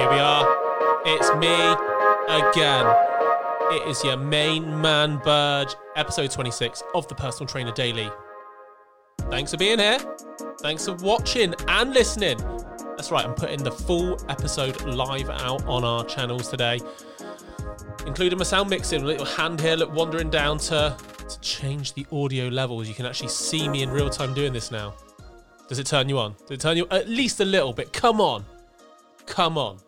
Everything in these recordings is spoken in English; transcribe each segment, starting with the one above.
Here we are. It's me again. It is your main man Burge, episode 26 of the Personal Trainer Daily. Thanks for being here. Thanks for watching and listening. That's right, I'm putting the full episode live out on our channels today, including my sound mixing, a little hand here, look wandering down to, to change the audio levels. You can actually see me in real time doing this now. Does it turn you on? Does it turn you at least a little bit? Come on. Come on.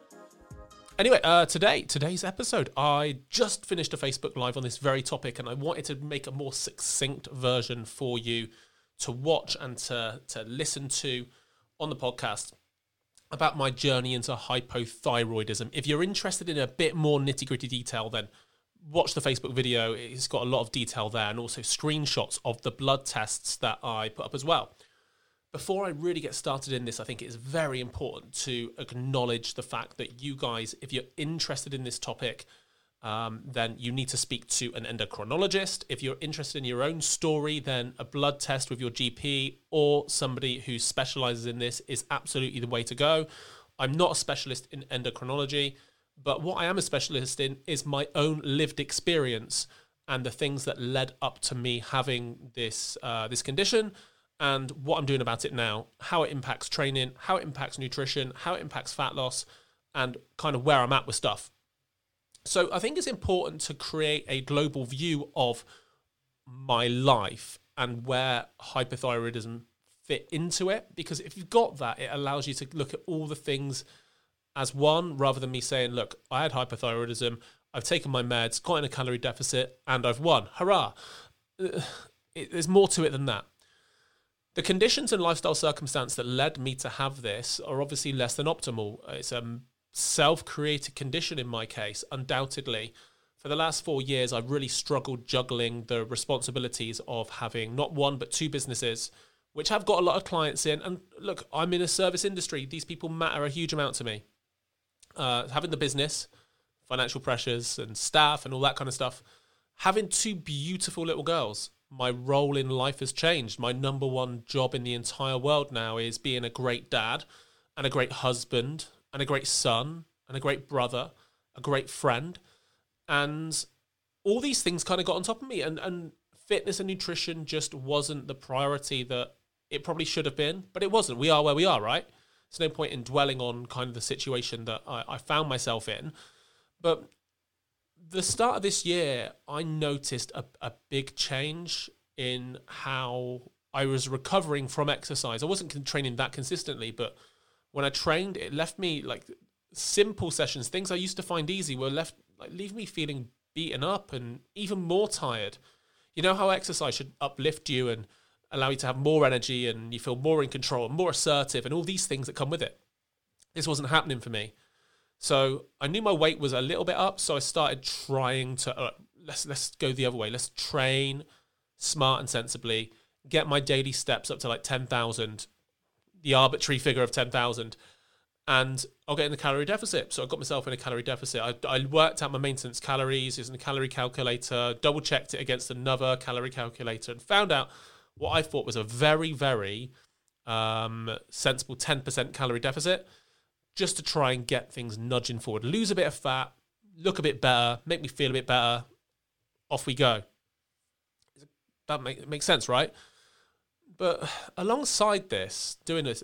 Anyway, uh, today, today's episode, I just finished a Facebook Live on this very topic, and I wanted to make a more succinct version for you to watch and to, to listen to on the podcast about my journey into hypothyroidism. If you're interested in a bit more nitty gritty detail, then watch the Facebook video. It's got a lot of detail there and also screenshots of the blood tests that I put up as well before I really get started in this, I think it is very important to acknowledge the fact that you guys, if you're interested in this topic, um, then you need to speak to an endocrinologist. If you're interested in your own story, then a blood test with your GP or somebody who specializes in this is absolutely the way to go. I'm not a specialist in endocrinology, but what I am a specialist in is my own lived experience and the things that led up to me having this uh, this condition and what I'm doing about it now, how it impacts training, how it impacts nutrition, how it impacts fat loss, and kind of where I'm at with stuff. So I think it's important to create a global view of my life and where hypothyroidism fit into it because if you've got that it allows you to look at all the things as one rather than me saying look I had hypothyroidism I've taken my meds got in a calorie deficit and I've won. Hurrah. Uh, it, there's more to it than that the conditions and lifestyle circumstance that led me to have this are obviously less than optimal. It's a self created condition in my case, undoubtedly. For the last four years, I've really struggled juggling the responsibilities of having not one, but two businesses, which have got a lot of clients in. And look, I'm in a service industry, these people matter a huge amount to me. Uh, having the business, financial pressures, and staff, and all that kind of stuff. Having two beautiful little girls my role in life has changed. My number one job in the entire world now is being a great dad and a great husband and a great son and a great brother, a great friend. And all these things kind of got on top of me and, and fitness and nutrition just wasn't the priority that it probably should have been, but it wasn't. We are where we are, right? There's no point in dwelling on kind of the situation that I, I found myself in. But the start of this year, I noticed a, a big change in how I was recovering from exercise. I wasn't training that consistently, but when I trained, it left me like simple sessions, things I used to find easy, were left like leave me feeling beaten up and even more tired. You know how exercise should uplift you and allow you to have more energy and you feel more in control and more assertive and all these things that come with it. This wasn't happening for me. So I knew my weight was a little bit up, so I started trying to uh, let's let's go the other way. Let's train smart and sensibly, get my daily steps up to like ten thousand, the arbitrary figure of ten thousand, and I'll get in the calorie deficit. So I got myself in a calorie deficit. I, I worked out my maintenance calories using a calorie calculator, double checked it against another calorie calculator, and found out what I thought was a very very um, sensible ten percent calorie deficit just to try and get things nudging forward. Lose a bit of fat, look a bit better, make me feel a bit better. Off we go. That make, makes sense, right? But alongside this, doing this,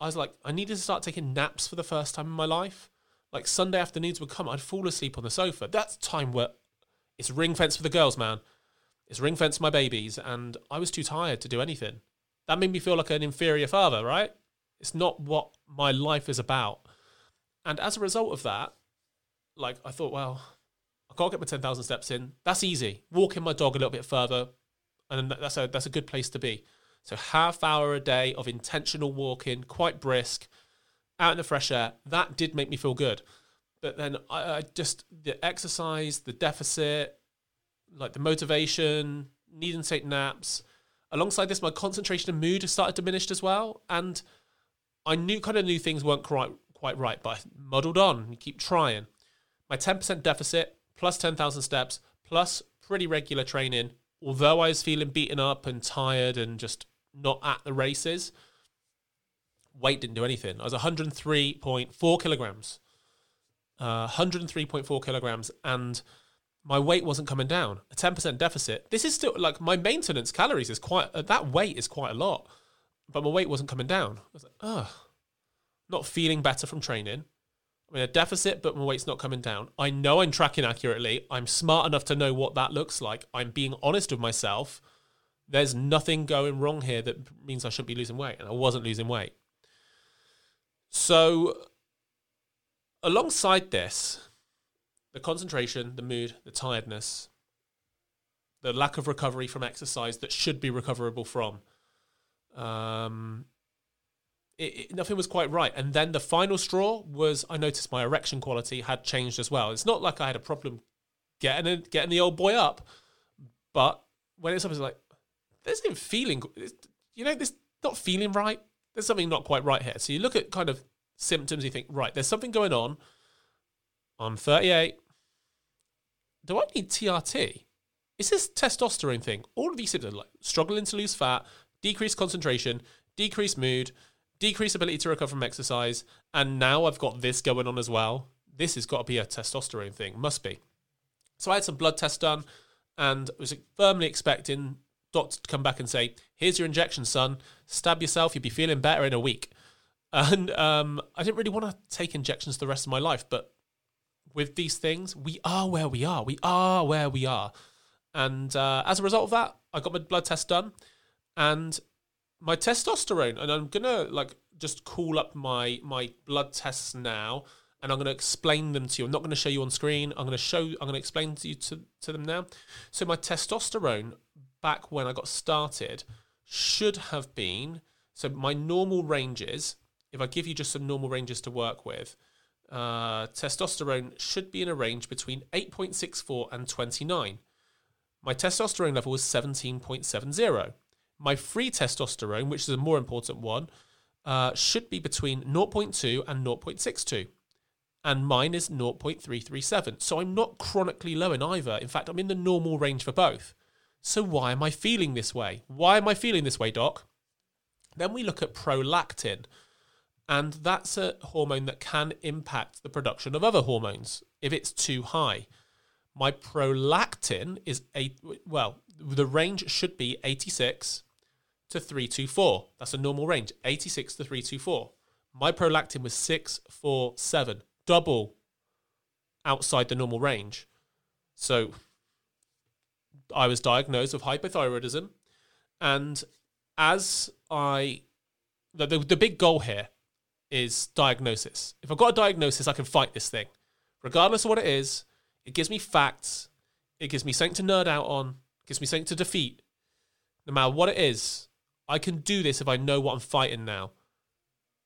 I was like, I needed to start taking naps for the first time in my life. Like Sunday afternoons would come, I'd fall asleep on the sofa. That's time where it's ring fence for the girls, man. It's ring fence for my babies, and I was too tired to do anything. That made me feel like an inferior father, right? It's not what my life is about. And as a result of that, like I thought, well, I can't get my ten thousand steps in. That's easy. Walking my dog a little bit further, and that's a that's a good place to be. So half hour a day of intentional walking, quite brisk, out in the fresh air. That did make me feel good. But then I, I just the exercise, the deficit, like the motivation, needing to take naps. Alongside this, my concentration and mood has started diminished as well, and I knew kind of knew things weren't quite quite right, but I muddled on and keep trying. My 10% deficit plus 10,000 steps plus pretty regular training, although I was feeling beaten up and tired and just not at the races, weight didn't do anything. I was 103.4 kilograms. uh, 103.4 kilograms, and my weight wasn't coming down. A 10% deficit. This is still like my maintenance calories is quite, uh, that weight is quite a lot, but my weight wasn't coming down. I was like, ugh, not feeling better from training. I'm in a deficit, but my weight's not coming down. I know I'm tracking accurately. I'm smart enough to know what that looks like. I'm being honest with myself. There's nothing going wrong here that means I shouldn't be losing weight, and I wasn't losing weight. So, alongside this, the concentration, the mood, the tiredness, the lack of recovery from exercise that should be recoverable from, um, it, it, nothing was quite right. And then the final straw was I noticed my erection quality had changed as well. It's not like I had a problem getting getting the old boy up, but when it's something like there's no feeling, you know, this not feeling right. There's something not quite right here. So you look at kind of symptoms, you think, right, there's something going on. I'm 38. Do I need TRT? Is this testosterone thing? All of these symptoms, like struggling to lose fat, decreased concentration, decreased mood, decreased ability to recover from exercise, and now I've got this going on as well. This has got to be a testosterone thing, must be. So I had some blood tests done and was firmly expecting doctor to come back and say, "Here's your injection, son. Stab yourself. You'll be feeling better in a week." And um, I didn't really want to take injections the rest of my life, but with these things, we are where we are. We are where we are. And uh, as a result of that, I got my blood test done, and my testosterone, and I'm gonna like just call up my my blood tests now, and I'm gonna explain them to you. I'm not gonna show you on screen. I'm gonna show. I'm gonna explain to you to, to them now. So my testosterone back when I got started should have been so my normal ranges. If I give you just some normal ranges to work with, uh, testosterone should be in a range between 8.64 and 29. My testosterone level was 17.70. My free testosterone, which is a more important one, uh, should be between 0.2 and 0.62. And mine is 0.337. So I'm not chronically low in either. In fact, I'm in the normal range for both. So why am I feeling this way? Why am I feeling this way, doc? Then we look at prolactin. And that's a hormone that can impact the production of other hormones if it's too high. My prolactin is a well, the range should be 86 to 324. That's a normal range, 86 to 324. My prolactin was 647, double outside the normal range. So I was diagnosed with hypothyroidism. And as I, the, the, the big goal here is diagnosis. If I've got a diagnosis, I can fight this thing. Regardless of what it is, it gives me facts, it gives me something to nerd out on, gives me something to defeat. No matter what it is, I can do this if I know what I'm fighting now.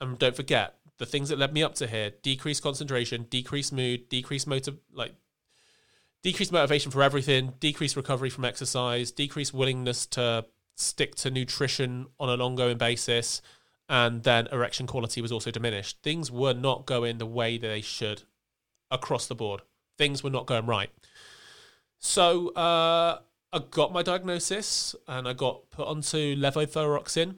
And don't forget, the things that led me up to here decreased concentration, decreased mood, decreased motive, like decreased motivation for everything, decreased recovery from exercise, decreased willingness to stick to nutrition on an ongoing basis, and then erection quality was also diminished. Things were not going the way they should across the board. Things were not going right. So uh, I got my diagnosis and I got put onto levothyroxine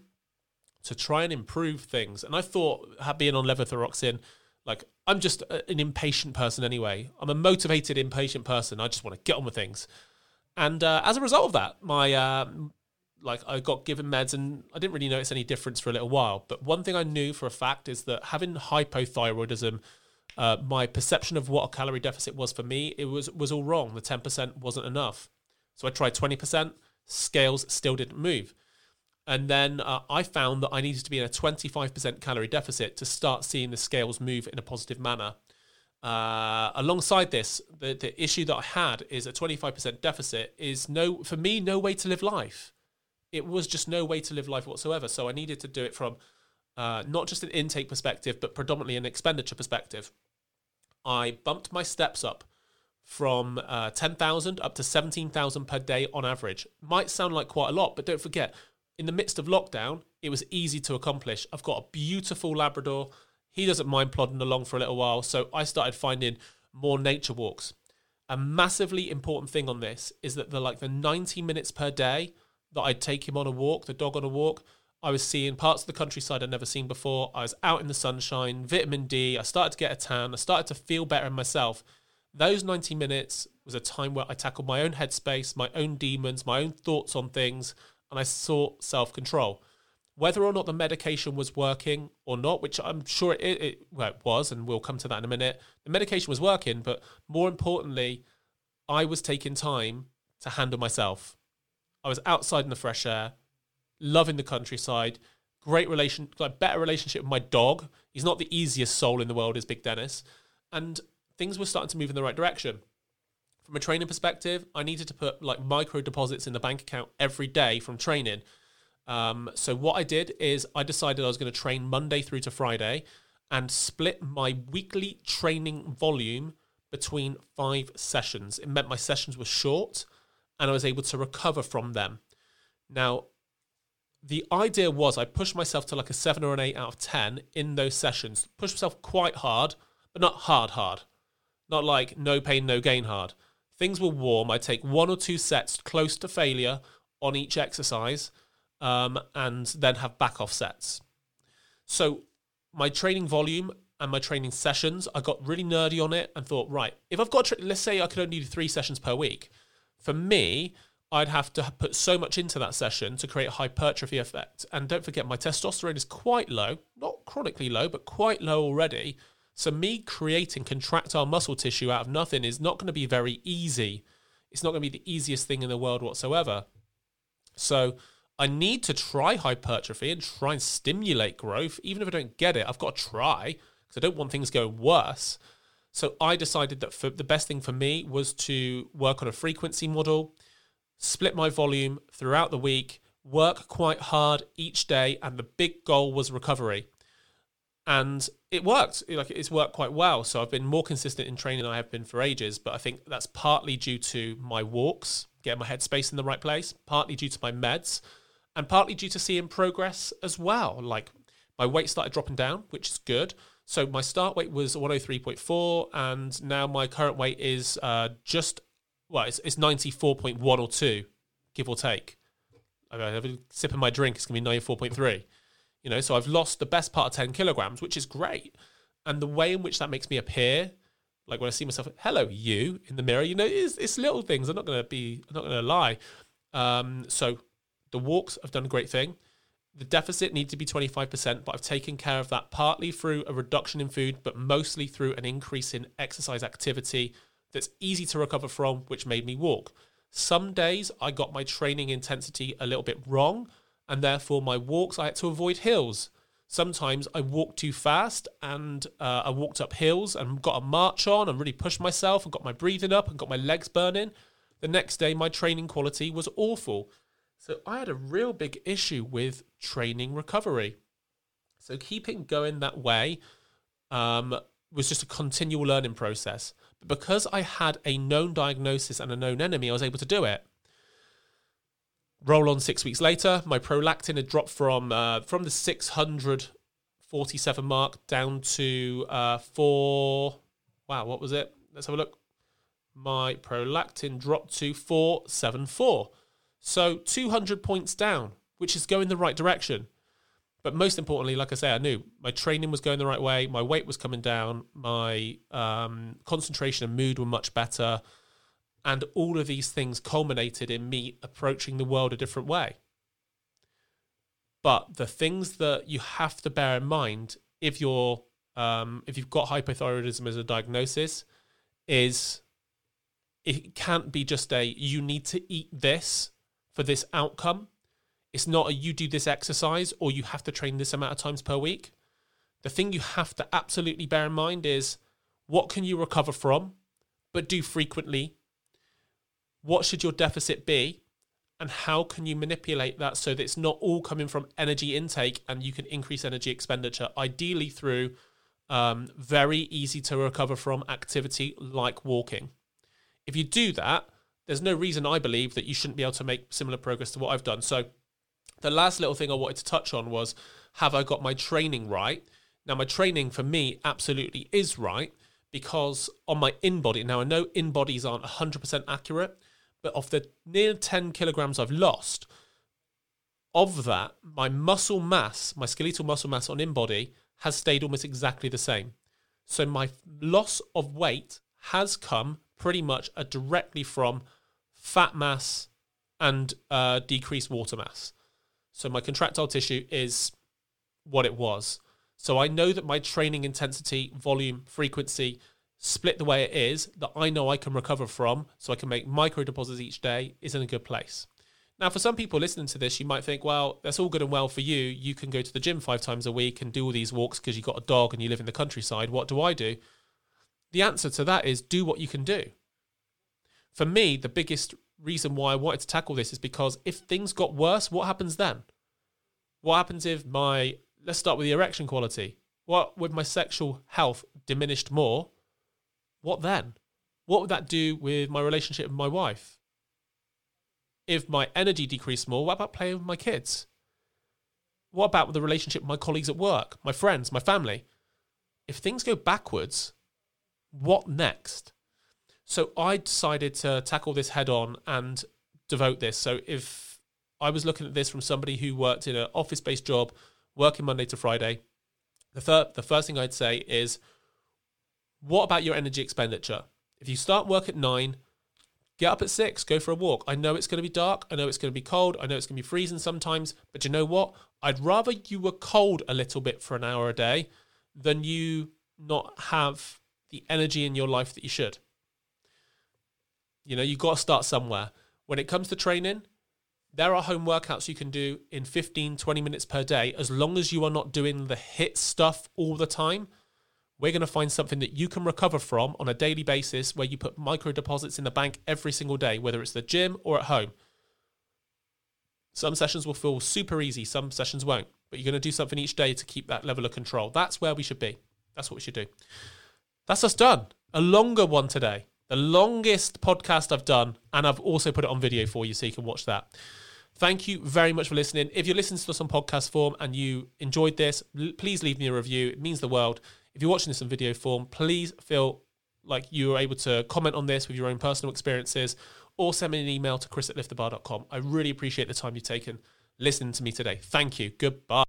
to try and improve things. And I thought, being on levothyroxine, like I'm just an impatient person anyway. I'm a motivated, impatient person. I just want to get on with things. And uh, as a result of that, my uh, like I got given meds and I didn't really notice any difference for a little while. But one thing I knew for a fact is that having hypothyroidism, uh, my perception of what a calorie deficit was for me, it was was all wrong. The ten percent wasn't enough. So I tried twenty percent. Scales still didn't move. And then uh, I found that I needed to be in a 25% calorie deficit to start seeing the scales move in a positive manner. Uh, alongside this, the, the issue that I had is a 25% deficit is no, for me, no way to live life. It was just no way to live life whatsoever. So I needed to do it from uh, not just an intake perspective, but predominantly an expenditure perspective. I bumped my steps up from uh, 10,000 up to 17,000 per day on average. Might sound like quite a lot, but don't forget, in the midst of lockdown, it was easy to accomplish. I've got a beautiful Labrador. He doesn't mind plodding along for a little while. So I started finding more nature walks. A massively important thing on this is that the like the 90 minutes per day that I'd take him on a walk, the dog on a walk, I was seeing parts of the countryside I'd never seen before. I was out in the sunshine, vitamin D. I started to get a tan. I started to feel better in myself. Those 90 minutes was a time where I tackled my own headspace, my own demons, my own thoughts on things, and I sought self control. Whether or not the medication was working or not, which I'm sure it, it, well, it was, and we'll come to that in a minute, the medication was working, but more importantly, I was taking time to handle myself. I was outside in the fresh air, loving the countryside, great relation, like better relationship with my dog. He's not the easiest soul in the world, is Big Dennis, and things were starting to move in the right direction. From a training perspective, I needed to put like micro deposits in the bank account every day from training. Um, so what I did is I decided I was going to train Monday through to Friday and split my weekly training volume between five sessions. It meant my sessions were short and I was able to recover from them. Now, the idea was I pushed myself to like a seven or an eight out of 10 in those sessions, pushed myself quite hard, but not hard, hard. Not like no pain, no gain hard. Things were warm. I take one or two sets close to failure on each exercise um, and then have back off sets. So my training volume and my training sessions, I got really nerdy on it and thought, right, if I've got, tra- let's say I could only do three sessions per week, for me, I'd have to put so much into that session to create a hypertrophy effect. And don't forget, my testosterone is quite low, not chronically low, but quite low already. So, me creating contractile muscle tissue out of nothing is not going to be very easy. It's not going to be the easiest thing in the world whatsoever. So, I need to try hypertrophy and try and stimulate growth. Even if I don't get it, I've got to try because I don't want things going worse. So, I decided that for the best thing for me was to work on a frequency model, split my volume throughout the week, work quite hard each day, and the big goal was recovery and it worked. Like it's worked quite well. So I've been more consistent in training than I have been for ages. But I think that's partly due to my walks, getting my headspace in the right place, partly due to my meds, and partly due to seeing progress as well. Like my weight started dropping down, which is good. So my start weight was 103.4, and now my current weight is uh, just well, it's, it's 94.1 or two, give or take. I have a sip of my drink. It's gonna be 94.3. You know, so I've lost the best part of 10 kilograms, which is great. And the way in which that makes me appear, like when I see myself, hello, you in the mirror, you know, it's, it's little things. I'm not going to be, I'm not going to lie. Um, so the walks have done a great thing. The deficit needs to be 25%, but I've taken care of that partly through a reduction in food, but mostly through an increase in exercise activity that's easy to recover from, which made me walk. Some days I got my training intensity a little bit wrong and therefore my walks I had to avoid hills. Sometimes I walked too fast and uh, I walked up hills and got a march on and really pushed myself and got my breathing up and got my legs burning. The next day, my training quality was awful. So I had a real big issue with training recovery. So keeping going that way um, was just a continual learning process. But because I had a known diagnosis and a known enemy, I was able to do it. Roll on six weeks later, my prolactin had dropped from uh, from the 647 mark down to uh, four. Wow, what was it? Let's have a look. My prolactin dropped to 474. So 200 points down, which is going the right direction. But most importantly, like I say, I knew my training was going the right way. My weight was coming down. My um, concentration and mood were much better. And all of these things culminated in me approaching the world a different way. But the things that you have to bear in mind if you're um, if you've got hypothyroidism as a diagnosis is it can't be just a you need to eat this for this outcome. It's not a you do this exercise or you have to train this amount of times per week. The thing you have to absolutely bear in mind is what can you recover from, but do frequently what should your deficit be and how can you manipulate that so that it's not all coming from energy intake and you can increase energy expenditure ideally through um, very easy to recover from activity like walking? If you do that there's no reason i believe that you shouldn't be able to make similar progress to what i've done. So the last little thing i wanted to touch on was have i got my training right? Now my training for me absolutely is right because on my InBody now i know InBodies aren't 100% accurate but of the near 10 kilograms I've lost, of that, my muscle mass, my skeletal muscle mass on InBody has stayed almost exactly the same. So my loss of weight has come pretty much uh, directly from fat mass and uh, decreased water mass. So my contractile tissue is what it was. So I know that my training intensity, volume, frequency split the way it is that I know I can recover from so I can make micro deposits each day is in a good place. Now, for some people listening to this, you might think, well, that's all good and well for you. You can go to the gym five times a week and do all these walks because you've got a dog and you live in the countryside. What do I do? The answer to that is do what you can do. For me, the biggest reason why I wanted to tackle this is because if things got worse, what happens then? What happens if my, let's start with the erection quality. What with my sexual health diminished more? What then? What would that do with my relationship with my wife? If my energy decreased more, what about playing with my kids? What about the relationship with my colleagues at work, my friends, my family? If things go backwards, what next? So I decided to tackle this head on and devote this. So if I was looking at this from somebody who worked in an office based job, working Monday to Friday, the, the first thing I'd say is what about your energy expenditure? If you start work at nine, get up at six, go for a walk. I know it's going to be dark. I know it's going to be cold. I know it's going to be freezing sometimes. But you know what? I'd rather you were cold a little bit for an hour a day than you not have the energy in your life that you should. You know, you've got to start somewhere. When it comes to training, there are home workouts you can do in 15, 20 minutes per day, as long as you are not doing the HIIT stuff all the time. We're going to find something that you can recover from on a daily basis where you put micro deposits in the bank every single day, whether it's the gym or at home. Some sessions will feel super easy, some sessions won't, but you're going to do something each day to keep that level of control. That's where we should be. That's what we should do. That's us done. A longer one today. The longest podcast I've done, and I've also put it on video for you so you can watch that. Thank you very much for listening. If you're listening to this on podcast form and you enjoyed this, please leave me a review. It means the world. If you're watching this in video form, please feel like you are able to comment on this with your own personal experiences or send me an email to chris at liftthebar.com. I really appreciate the time you've taken listening to me today. Thank you. Goodbye.